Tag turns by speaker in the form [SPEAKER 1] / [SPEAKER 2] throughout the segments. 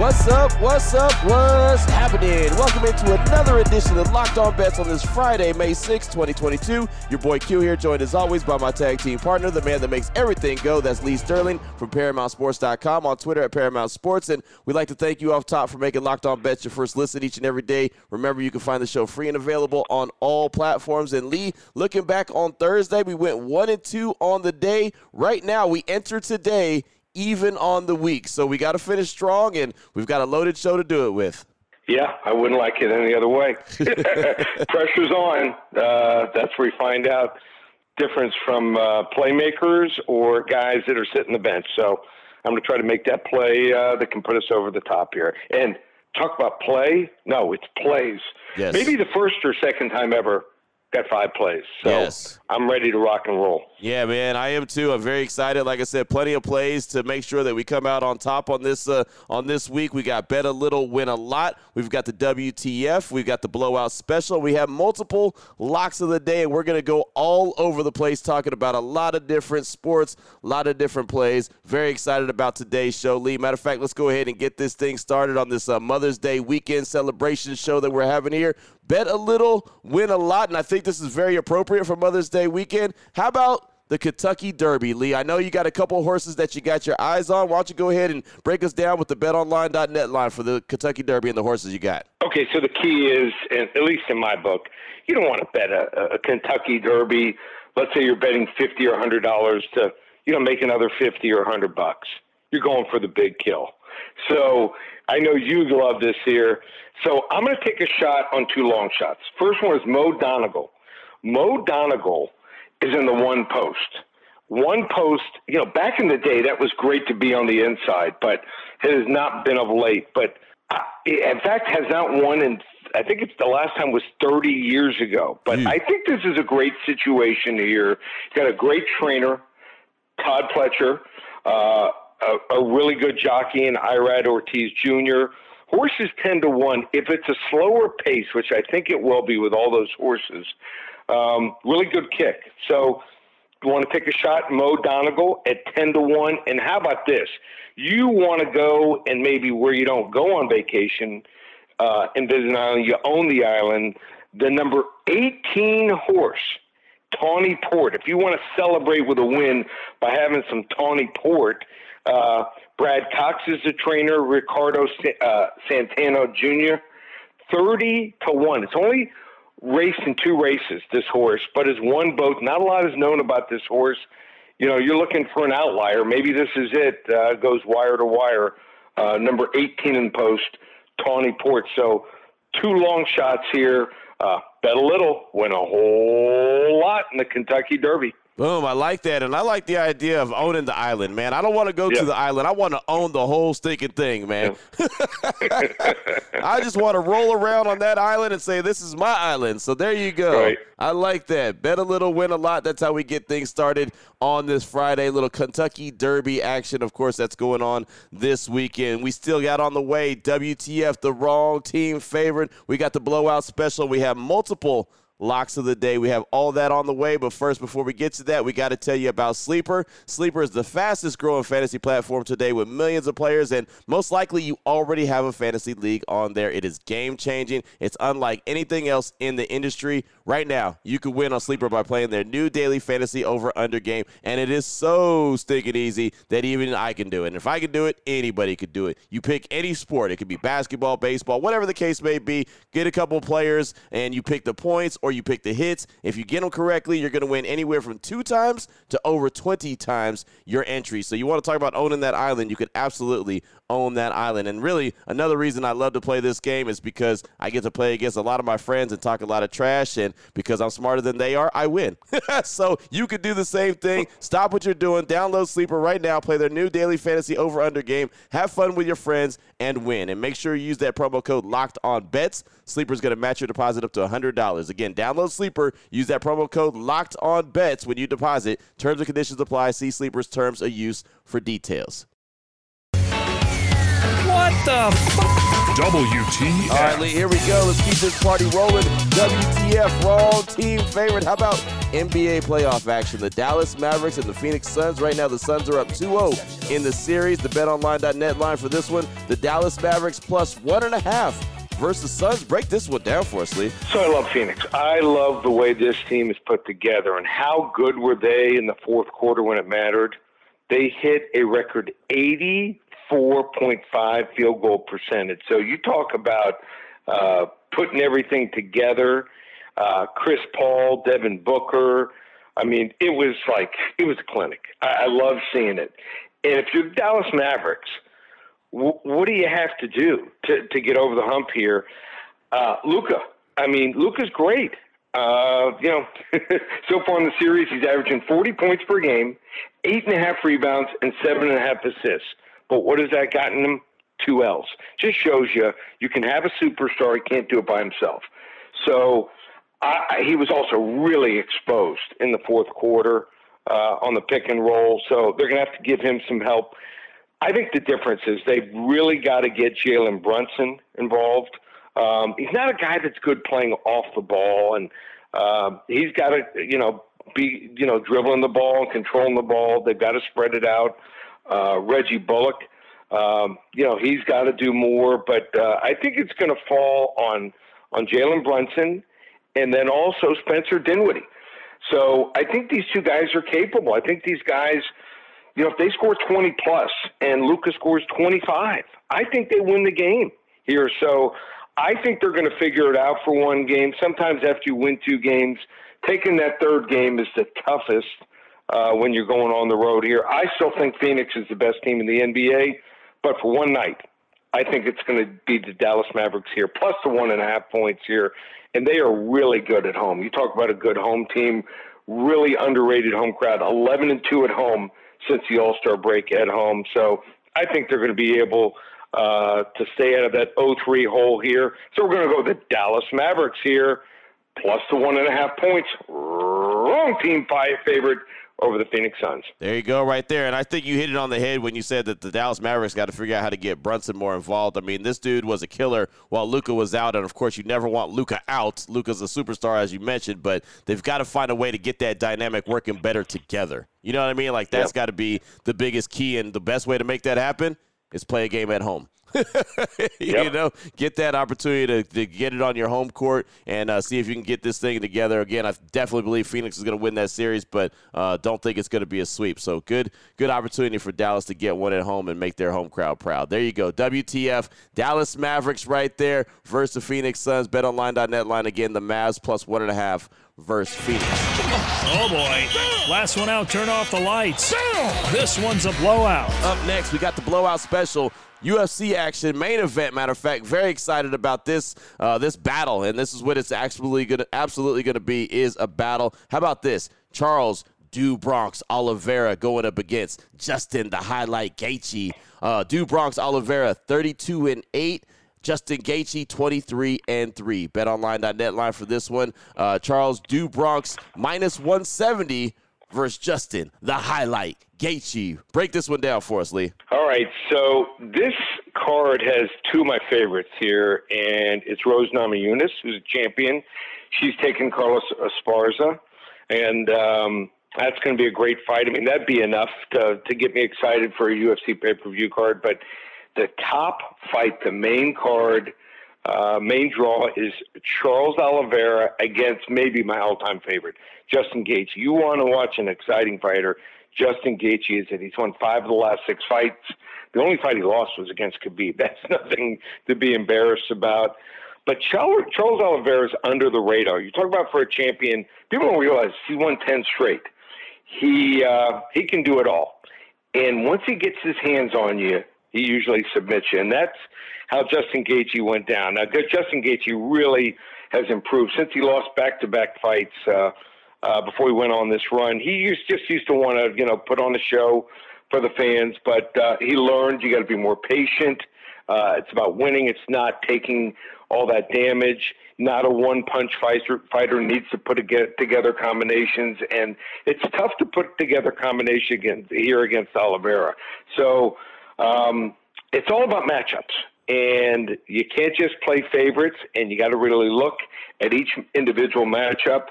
[SPEAKER 1] What's up? What's up? What's happening? Welcome into another edition of Locked On Bets on this Friday, May 6, 2022. Your boy Q here, joined as always by my tag team partner, the man that makes everything go. That's Lee Sterling from ParamountSports.com on Twitter at Paramount Sports. And we'd like to thank you off top for making Locked On Bets your first listen each and every day. Remember, you can find the show free and available on all platforms. And Lee, looking back on Thursday, we went one and two on the day. Right now, we enter today even on the week. So we got to finish strong, and we've got a loaded show to do it with.
[SPEAKER 2] Yeah, I wouldn't like it any other way. Pressure's on. Uh, that's where we find out difference from uh, playmakers or guys that are sitting the bench. So I'm going to try to make that play uh, that can put us over the top here. And talk about play. No, it's plays.
[SPEAKER 1] Yes.
[SPEAKER 2] Maybe the first or second time ever got five plays. So
[SPEAKER 1] Yes.
[SPEAKER 2] I'm ready to rock and roll.
[SPEAKER 1] Yeah, man, I am too. I'm very excited. Like I said, plenty of plays to make sure that we come out on top on this uh, on this week. We got bet a little, win a lot. We've got the WTF. We've got the blowout special. We have multiple locks of the day, and we're gonna go all over the place talking about a lot of different sports, a lot of different plays. Very excited about today's show, Lee. Matter of fact, let's go ahead and get this thing started on this uh, Mother's Day weekend celebration show that we're having here. Bet a little, win a lot, and I think this is very appropriate for Mother's Day weekend. How about the Kentucky Derby, Lee. I know you got a couple horses that you got your eyes on. Why don't you go ahead and break us down with the betonline.net line for the Kentucky Derby and the horses you got?
[SPEAKER 2] Okay, so the key is, at least in my book, you don't want to bet a, a Kentucky Derby. Let's say you're betting fifty or hundred dollars to, you know, make another fifty or hundred bucks. You're going for the big kill. So I know you love this here. So I'm going to take a shot on two long shots. First one is Mo Donegal. Mo Donegal is in the one post. One post, you know, back in the day, that was great to be on the inside, but it has not been of late. But uh, in fact, has not won in, I think it's the last time was 30 years ago. But I think this is a great situation here. He's got a great trainer, Todd Pletcher, uh, a, a really good jockey in Irad Ortiz Jr. Horses 10 to 1. If it's a slower pace, which I think it will be with all those horses, um, really good kick. So you want to take a shot, Mo Donegal at 10 to 1. And how about this? You want to go and maybe where you don't go on vacation uh, and visit an island, you own the island. The number 18 horse, Tawny Port. If you want to celebrate with a win by having some Tawny Port, uh, Brad Cox is the trainer, Ricardo uh, Santana Jr. 30 to 1. It's only raced in two races, this horse, but has won both. Not a lot is known about this horse. You know, you're looking for an outlier. Maybe this is it. Uh, goes wire to wire. Uh, number 18 in post, Tawny Port. So two long shots here. Uh, bet a little, win a whole lot in the Kentucky Derby.
[SPEAKER 1] Boom, I like that. And I like the idea of owning the island, man. I don't want to go
[SPEAKER 2] Yeah.
[SPEAKER 1] to the island. I want to own the whole stinking thing, man. I just want to roll around on that island and say, this is my island. So there you go.
[SPEAKER 2] Right.
[SPEAKER 1] I like that. Bet a little, win a lot. That's how we get things started on this Friday. Little Kentucky Derby action, of course, that's going on this weekend. We still got on the way WTF, the wrong team favorite. We got the blowout special. We have multiple locks of the day. We have all that on the way. But first, before we get to that, we got to tell you about Sleeper. Sleeper is the fastest growing fantasy platform today with millions of players, and most likely you already have a fantasy league on there. It is game changing. It's unlike anything else in the industry. Right now, you can win on Sleeper by playing their new daily fantasy over under game, and it is so stinking easy that even I can do it. And if I can do it, anybody could do it. You pick any sport, it could be basketball, baseball, whatever the case may be. Get a couple players, and you pick the points or you pick the hits. If you get them correctly, you're going to win anywhere from two times to over 20 times your entry. So you want to talk about owning that island, you could absolutely own that island. And really, another reason I love to play this game is because I get to play against a lot of my friends and talk a lot of trash. And because I'm smarter than they are, I win. so you could do the same thing. Stop what you're doing. Download Sleeper right now. Play their new daily fantasy over under game. Have fun with your friends and win. And make sure you use that promo code locked on bets. Sleeper's going to match your deposit up to $100. Again, download Sleeper. Use that promo code locked on bets when you deposit. Terms and conditions apply. See Sleeper's terms of use for details.
[SPEAKER 3] The fuck?
[SPEAKER 4] WTF.
[SPEAKER 1] All right, Lee, here we go. Let's keep this party rolling. WTF, wrong team favorite. How about NBA playoff action? The Dallas Mavericks and the Phoenix Suns. Right now, the Suns are up 2 0 in the series. The betonline.net line for this one the Dallas Mavericks plus one and a half versus Suns. Break this one down for us, Lee.
[SPEAKER 2] So I love Phoenix. I love the way this team is put together and how good were they in the fourth quarter when it mattered. They hit a record 84.5 field goal percentage. So you talk about uh, putting everything together. Uh, Chris Paul, Devin Booker. I mean, it was like it was a clinic. I, I love seeing it. And if you're the Dallas Mavericks, w- what do you have to do to, to get over the hump here? Uh, Luka. I mean, Luka's great. Uh, you know, so far in the series, he's averaging 40 points per game, eight and a half rebounds, and seven and a half assists. But what has that gotten him? Two L's. Just shows you you can have a superstar. He can't do it by himself. So I, he was also really exposed in the fourth quarter uh, on the pick and roll. So they're going to have to give him some help. I think the difference is they've really got to get Jalen Brunson involved. Um, he's not a guy that's good playing off the ball, and uh, he's got to, you know, be, you know, dribbling the ball and controlling the ball. They've got to spread it out. Uh, Reggie Bullock, um, you know, he's got to do more. But uh, I think it's going to fall on on Jalen Brunson, and then also Spencer Dinwiddie. So I think these two guys are capable. I think these guys, you know, if they score 20 plus and Luka scores 25, I think they win the game here. So I think they're going to figure it out for one game. Sometimes after you win two games, taking that third game is the toughest uh, when you're going on the road here. I still think Phoenix is the best team in the NBA, but for one night, I think it's going to be the Dallas Mavericks here, plus the one and a half points here. And they are really good at home. You talk about a good home team, really underrated home crowd, 11 and 2 at home since the All Star break at home. So I think they're going to be able uh, to stay out of that 0-3 hole here. So we're going to go with the Dallas Mavericks here, plus the one and a half points. Wrong team favorite over the Phoenix Suns.
[SPEAKER 1] There you go, right there. And I think you hit it on the head when you said that the Dallas Mavericks got to figure out how to get Brunson more involved. I mean, this dude was a killer while Luka was out, and of course, you never want Luka out. Luka's a superstar, as you mentioned, but they've got to find a way to get that dynamic working better together. You know what I mean? Like that's yep. got to be the biggest key, and the best way to make that happen is play a game at home. you yep. know, get that opportunity to, to get it on your home court and uh, see if you can get this thing together. Again, I definitely believe Phoenix is going to win that series, but uh, don't think it's going to be a sweep. So good, good opportunity for Dallas to get one at home and make their home crowd proud. There you go. WTF, Dallas Mavericks right there versus the Phoenix Suns. BetOnline.net line again. The Mavs plus one and a half versus Phoenix.
[SPEAKER 3] Oh boy. Last one out, turn off the lights. This one's a blowout.
[SPEAKER 1] Up next, we got the blowout special. UFC action, main event. Matter of fact, very excited about this uh, this battle, and this is what it's absolutely gonna absolutely gonna be is a battle. How about this, Charles Do Bronx Oliveira going up against Justin the Highlight Gaethje. Uh, Do Bronx Oliveira, 32 and eight. Justin Gaethje, 23 and 3. BetOnline.net line for this one. Uh, Charles Do Bronx, minus 170 versus Justin, the highlight, Gaethje. Break this one down for us, Lee.
[SPEAKER 2] All right. So this card has two of my favorites here, and it's Rose Namajunas, who's a champion. She's taking Carla Esparza, and um, that's going to be a great fight. I mean, that'd be enough to to get me excited for a UFC pay per view card, but the top fight, the main card, uh, main draw is Charles Oliveira against maybe my all-time favorite, Justin Gaethje. You want to watch an exciting fighter? Justin Gaethje is it. He's won five of the last six fights. The only fight he lost was against Khabib. That's nothing to be embarrassed about. But Charles, Oliveira is under the radar. You talk about for a champion. People don't realize he won ten straight. He uh, he can do it all. And once he gets his hands on you, he usually submits you, and that's how Justin Gaethje went down. Now, Justin Gaethje really has improved since he lost back-to-back fights uh, uh, before he went on this run. He used, just used to want to, you know, put on a show for the fans, but uh, he learned you got to be more patient. Uh, it's about winning. It's not taking all that damage. Not a one-punch fighter. Fighter needs to put together combinations, and it's tough to put together combination against, here against Oliveira. So um, it's all about matchups. and you can't just play favorites, and you got to really look at each individual matchup.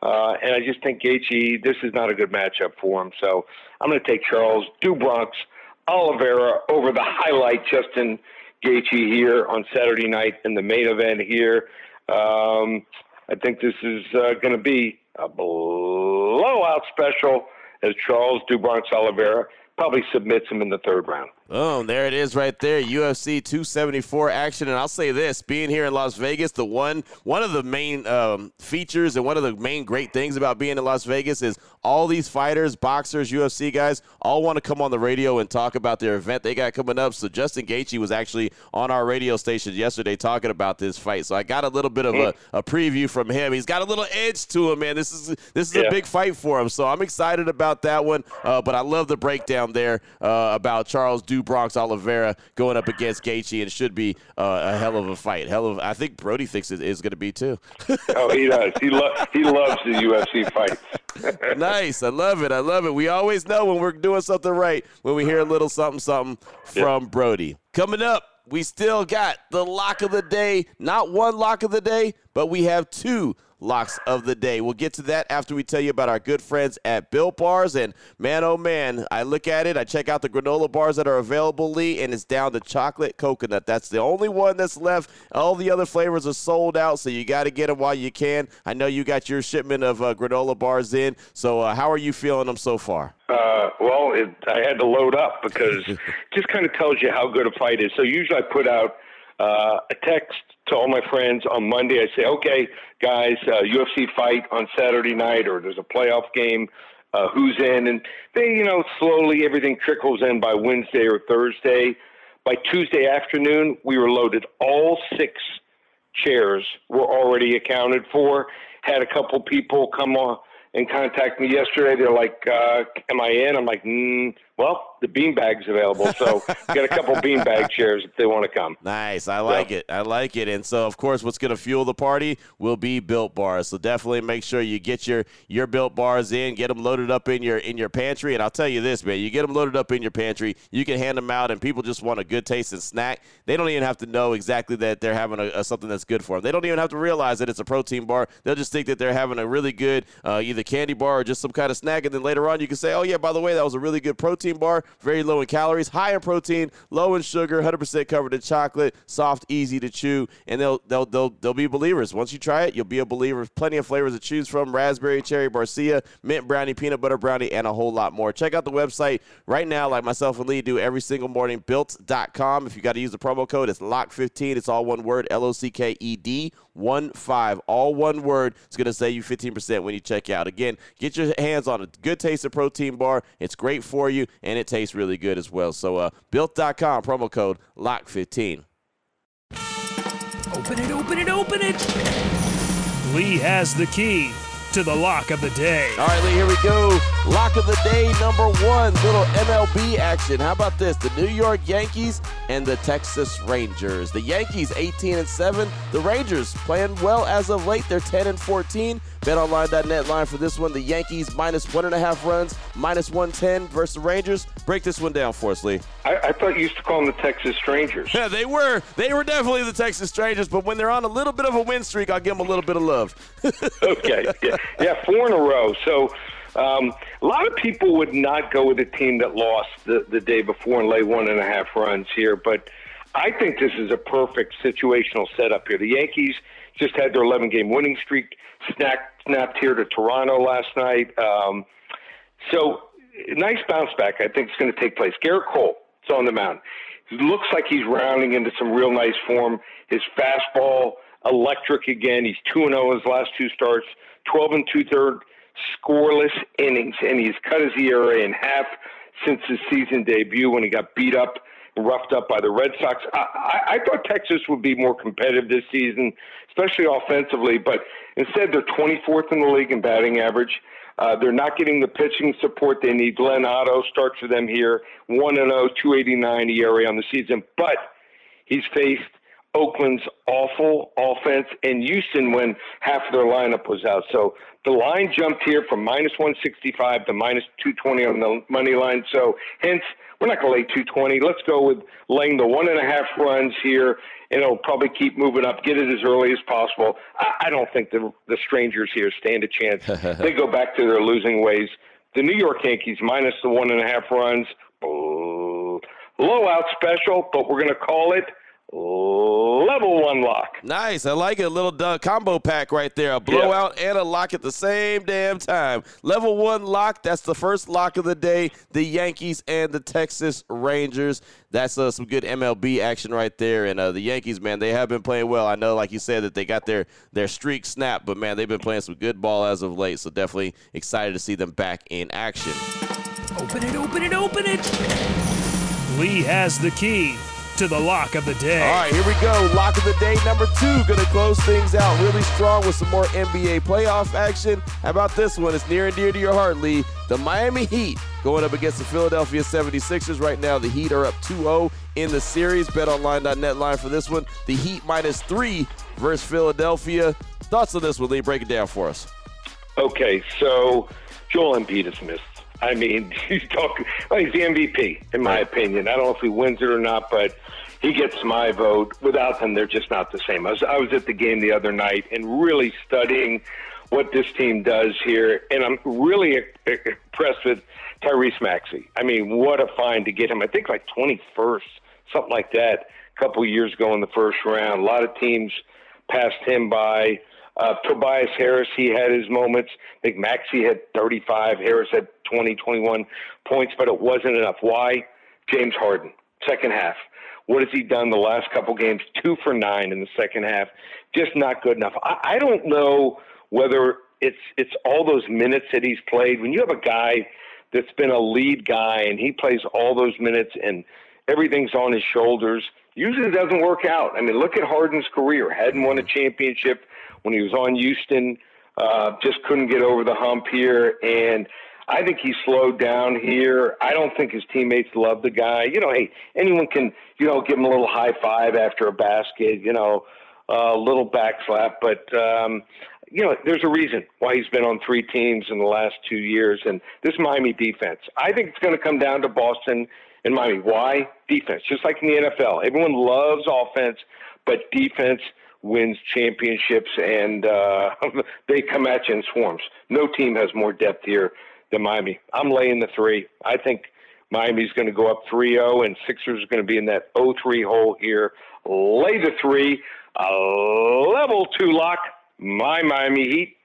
[SPEAKER 2] Uh, and I just think Gaethje, this is not a good matchup for him. So I'm going to take Charles do Bronx Oliveira over the highlight Justin Gaethje here on Saturday night in the main event here. Um, I think this is uh, going to be a blowout special as Charles do Bronx Oliveira probably submits him in the third round.
[SPEAKER 1] Oh, there it is right there. UFC 274 action. And I'll say this, being here in Las Vegas, the one one of the main um, features and one of the main great things about being in Las Vegas is all these fighters, boxers, UFC guys, all want to come on the radio and talk about their event they got coming up. So Justin Gaethje was actually on our radio station yesterday talking about this fight. So I got a little bit of a, a preview from him. He's got a little edge to him, man. This is this is yeah. a big fight for him. So I'm excited about that one. Uh, but I love the breakdown there uh, about Charles Bronx Oliveira going up against Gaethje, and it should be uh, a hell of a fight. Hell of, I think Brody thinks it is going to be too.
[SPEAKER 2] oh, he does. He lo- he loves the UFC fights.
[SPEAKER 1] nice. I love it. I love it. We always know when we're doing something right when we hear a little something something from yeah. Brody. Coming up, we still got the lock of the day. Not one lock of the day, but we have two locks of the day. We'll get to that after we tell you about our good friends at Built Bars. And man, oh man, I look at it, I check out the granola bars that are available, Lee, and it's down to chocolate coconut. That's the only one that's left. All the other flavors are sold out, so you got to get them while you can. I know you got your shipment of uh, granola bars in. So uh, how are you feeling them so far?
[SPEAKER 2] Uh, well, it, I had to load up because it just kind of tells you how good a fight is. So usually I put out uh, a text to all my friends on Monday. I say, okay, guys, uh, UFC fight on Saturday night, or there's a playoff game. Uh, who's in? And they, you know, slowly everything trickles in by Wednesday or Thursday. By Tuesday afternoon, we were loaded. All six chairs were already accounted for. Had a couple people come on and contact me yesterday. They're like, uh, "Am I in?" I'm like, mm, "Well, the beanbag's available, so got a couple beanbag chairs if they want to come."
[SPEAKER 1] Nice, I like so. it. I like it. And so, of course, what's going to fuel the party will be built bars. So definitely make sure you get your your built bars in, get them loaded up in your in your pantry. And I'll tell you this, man, you get them loaded up in your pantry, you can hand them out, and people just want a good tasting snack. They don't even have to know exactly that they're having a, a, something that's good for them. They don't even have to realize that it's a protein bar. They'll just think that they're having a really good uh, either candy bar or just some kind of snack. And then later on, you can say, oh, yeah, by the way, that was a really good protein bar, very low in calories, high in protein, low in sugar, 100% covered in chocolate, soft, easy to chew. And they'll, they'll, they'll, they'll be believers. Once you try it, you'll be a believer. Plenty of flavors to choose from raspberry, cherry, barcia, mint brownie, peanut butter brownie, and a whole lot more. Check out the website right now, like myself and Lee do every single morning, built.com. If you got to use the promo code, it's LOCK15. It's all one word, L O C K E D, 1 5. All one word. It's going to save you 15% when you check out. Again, Get your hands on a good taste of protein bar. It's great for you, and it tastes really good as well. So, uh, built.com, promo code LOCK15.
[SPEAKER 3] Open it, open it, open it. Lee has the key to the lock of the day.
[SPEAKER 1] All right, Lee, here we go. Lock of the day number one, little MLB action. How about this? The New York Yankees and the Texas Rangers. The Yankees 18 and 7. The Rangers playing well as of late. They're 10 and 14. BetOnline.net line for this one. The Yankees minus one and a half runs, minus 110 versus the Rangers. Break this one down for us, Lee.
[SPEAKER 2] I, I thought you used to call them the Texas Strangers.
[SPEAKER 1] Yeah, they were. They were definitely the Texas Strangers, but when they're on a little bit of a win streak, I'll give them a little bit of love.
[SPEAKER 2] okay. Yeah. yeah, four in a row. So um, a lot of people would not go with a team that lost the, the day before and lay one and a half runs here, but I think this is a perfect situational setup here. The Yankees just had their 11 game winning streak snapped, snapped here to Toronto last night. Um, so, nice bounce back, I think, is going to take place. Gerrit Cole is on the mound. He looks like he's rounding into some real nice form. His fastball, electric again. He's 2 0 his last two starts, 12 and two third scoreless innings, and he's cut his ERA in half since his season debut when he got beat up and roughed up by the Red Sox. I, I, I thought Texas would be more competitive this season, especially offensively, but instead they're 24th in the league in batting average. Uh, they're not getting the pitching support they need. Glenn Otto starts for them here, 1 0, 289 ERA on the season, but he's faced Oakland's awful offense and Houston when half of their lineup was out. So the line jumped here from minus 165 to minus 220 on the money line. So hence, we're not going to lay 220. Let's go with laying the one and a half runs here, and it'll probably keep moving up. Get it as early as possible. I, I don't think the the strangers here stand a chance. they go back to their losing ways. The New York Yankees minus the one and a half runs. Blowout special, but we're going to call it level one lock.
[SPEAKER 1] Nice. I like it. A little uh, combo pack right there. A blowout yeah. and a lock at the same damn time. Level one lock. That's the first lock of the day. The Yankees and the Texas Rangers. That's uh, some good MLB action right there. And uh, the Yankees, man, they have been playing well. I know, like you said, that they got their, their streak snapped, but man, they've been playing some good ball as of late. So definitely excited to see them back in action.
[SPEAKER 3] Open it, open it, open it. Lee has the key to the lock of the day.
[SPEAKER 1] All right, here we go. Lock of the day number two. Going to close things out really strong with some more NBA playoff action. How about this one? It's near and dear to your heart, Lee. The Miami Heat going up against the Philadelphia 76ers. Right now, the Heat are up 2 0 in the series. BetOnline.net line for this one. The Heat minus three versus Philadelphia. Thoughts on this one, Lee? Break it down for us.
[SPEAKER 2] Okay, so Joel Embiid has missed I mean, he's talking. Well, he's the MVP, in my opinion. I don't know if he wins it or not, but he gets my vote. Without them, they're just not the same. I was, I was at the game the other night and really studying what this team does here, and I'm really impressed with Tyrese Maxey. I mean, what a find to get him. I think like 21st, something like that, a couple years ago in the first round. A lot of teams passed him by. Uh, Tobias Harris, he had his moments. I think Maxey had 35. Harris had 20, 21 points, but it wasn't enough. Why? James Harden, second half. What has he done the last couple games? Two for nine in the second half. Just not good enough. I, I don't know whether it's it's all those minutes that he's played. When you have a guy that's been a lead guy and he plays all those minutes and everything's on his shoulders, usually doesn't work out. I mean, look at Harden's career. Hadn't won a championship when he was on Houston. Uh, just couldn't get over the hump here, and I think he slowed down here. I don't think his teammates love the guy. You know, hey, anyone can, you know, give him a little high five after a basket, you know, a little back backslap, but um, you know, there's a reason why he's been on three teams in the last two years, and this Miami defense. I think it's going to come down to Boston and Miami. Why defense? Just like in the NFL, everyone loves offense, but defense wins championships, and uh, they come at you in swarms. No team has more depth here than Miami. I'm laying the three. I think Miami's going to go up 3 0, and Sixers are going to be in that 0 3 hole here. Lay the three, a level two lock, my Miami Heat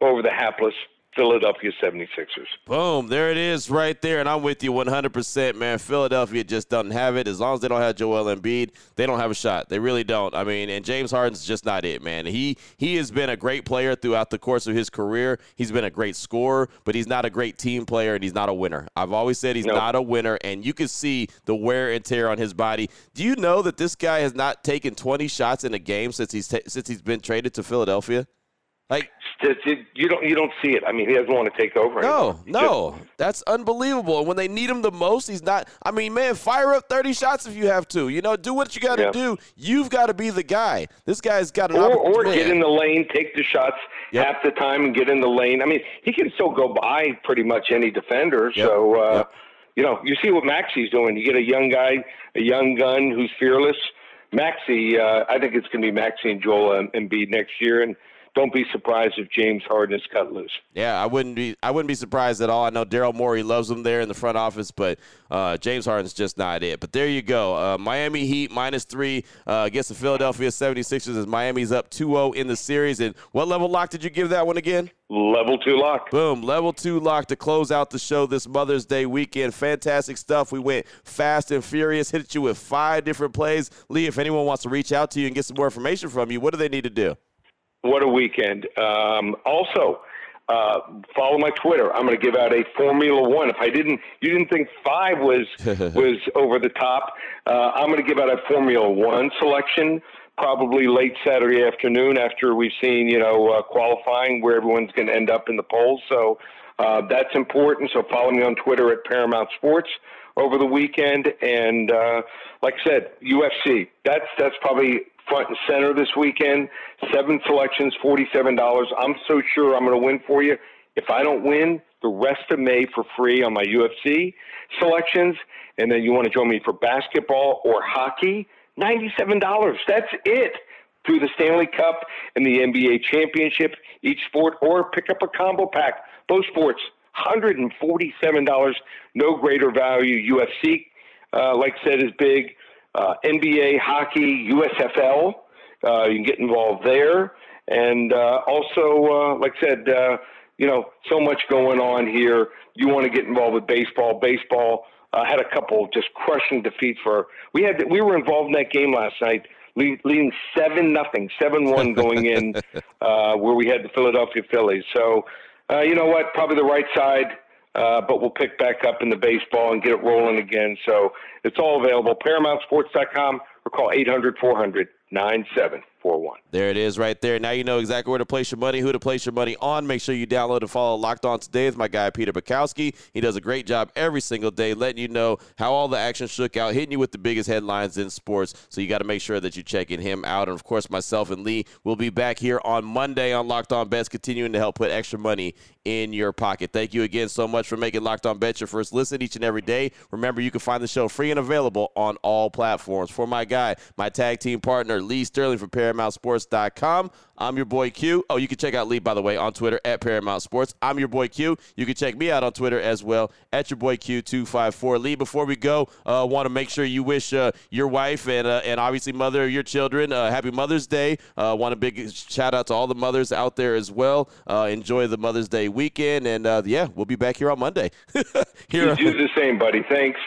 [SPEAKER 2] over the hapless Philadelphia 76ers.
[SPEAKER 1] Boom. There it is right there. And I'm with you 100%, man. Philadelphia just doesn't have it. As long as they don't have Joel Embiid, they don't have a shot. They really don't. I mean, and James Harden's just not it, man. He he has been a great player throughout the course of his career. He's been a great scorer, but he's not a great team player and he's not a winner. I've always said he's not a winner, and you can see the wear and tear on his body. Do you know that this guy has not taken 20 shots in a game since he's ta- since he's been traded to Philadelphia? Like
[SPEAKER 2] you don't you don't see it. I mean, he doesn't want to take over.
[SPEAKER 1] No, no, just, that's unbelievable. And when they need him the most, he's not. I mean, man, fire up thirty shots if you have to. You know, do what you got to yeah. do. You've got to be the guy. This guy's got an
[SPEAKER 2] or, or get in the lane, take the shots yep. half the time, and get in the lane. I mean, he can still go by pretty much any defender. Yep. So, uh, yep. you know, you see what Maxey's doing. You get a young guy, a young gun who's fearless. Maxey, uh, I think it's going to be Maxey and Joel Embiid next year, and don't be surprised if James Harden is cut loose.
[SPEAKER 1] Yeah, I wouldn't be. I wouldn't be surprised at all. I know Daryl Morey loves him there in the front office, but uh, James Harden's just not it. But there you go. Uh, Miami Heat minus three uh, against the Philadelphia 76ers as Miami's up 2-0 in the series. And what level lock did you give that one again?
[SPEAKER 2] Level two lock.
[SPEAKER 1] Boom. Level two lock to close out the show this Mother's Day weekend. Fantastic stuff. We went fast and furious, hit you with five different plays. Lee, if anyone wants to reach out to you and get some more information from you, what do they need to do?
[SPEAKER 2] What a weekend. Um, also, uh, follow my Twitter. I'm going to give out a Formula One. If I didn't, you didn't think five was was over the top. Uh, I'm going to give out a Formula One selection probably late Saturday afternoon after we've seen you know uh, qualifying where everyone's going to end up in the poles. So uh, that's important. So follow me on Twitter at Paramount Sports over the weekend, and uh, like I said, UFC. That's that's probably front and center this weekend. Seven selections, forty-seven dollars. I'm so sure I'm going to win for you. If I don't win, the rest of May for free on my UFC selections, and then you want to join me for basketball or hockey, ninety-seven dollars. That's it through the Stanley Cup and the NBA championship, each sport, or pick up a combo pack. Both sports, $147. No greater value. UFC, uh, like I said, is big. Uh, NBA, hockey, USFL, uh, you can get involved there. And uh, also, uh, like I said, uh, you know, so much going on here. You want to get involved with baseball. Baseball uh, had a couple just crushing defeats for. We had we were involved in that game last night leading seven nothing, seven one going in, uh, where we had the Philadelphia Phillies. So, uh, you know what? Probably the right side, uh, but we'll pick back up in the baseball and get it rolling again. So it's all available. ParamountSports.com or call 800 400 9741.
[SPEAKER 1] There it is right there. Now you know exactly where to place your money, who to place your money on. Make sure you download and follow Locked On Today with my guy, Peter Bukowski. He does a great job every single day letting you know how all the action shook out, hitting you with the biggest headlines in sports. So you got to make sure that you're checking him out. And of course, myself and Lee will be back here on Monday on Locked On Bets, continuing to help put extra money in your pocket. Thank you again so much for making Locked On Bets your first listen each and every day. Remember, you can find the show free and available on all platforms. For my guy, my tag team partner, Lee Sterling from ParamountSports.com. I'm your boy Q. Oh, you can check out Lee, by the way, on Twitter at Paramount Sports. I'm your boy Q. You can check me out on Twitter as well at your boy Q254. Lee, before we go, uh, want to make sure you wish uh, your wife and uh, and obviously mother of your children uh, happy Mother's Day. Uh, want a big shout out to all the mothers out there as well. Uh, enjoy the Mother's Day weekend, and yeah, we'll be back here on Monday.
[SPEAKER 2] here, you do the same, buddy. Thanks.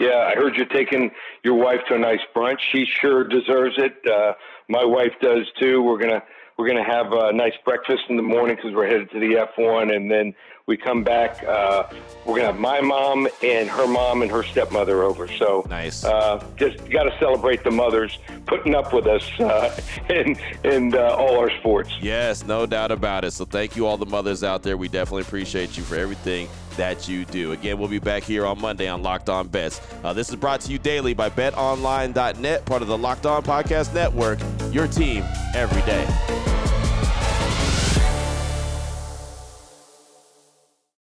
[SPEAKER 2] Yeah, I heard you're taking your wife to a nice brunch. She sure deserves it my wife does too. We're gonna we're gonna have a nice breakfast in the morning because we're headed to the F1, and then we come back. Uh, we're gonna have my mom and her mom and her stepmother over. So
[SPEAKER 1] nice.
[SPEAKER 2] Uh, just got to celebrate the mothers putting up with us uh, in in uh, all our sports.
[SPEAKER 1] Yes, no doubt about it. So thank you all the mothers out there. We definitely appreciate you for everything that you do. Again, we'll be back here on Monday on Locked On Bets. Uh, this is brought to you daily by BetOnline.net, part of the Locked On Podcast Network. Your team every day.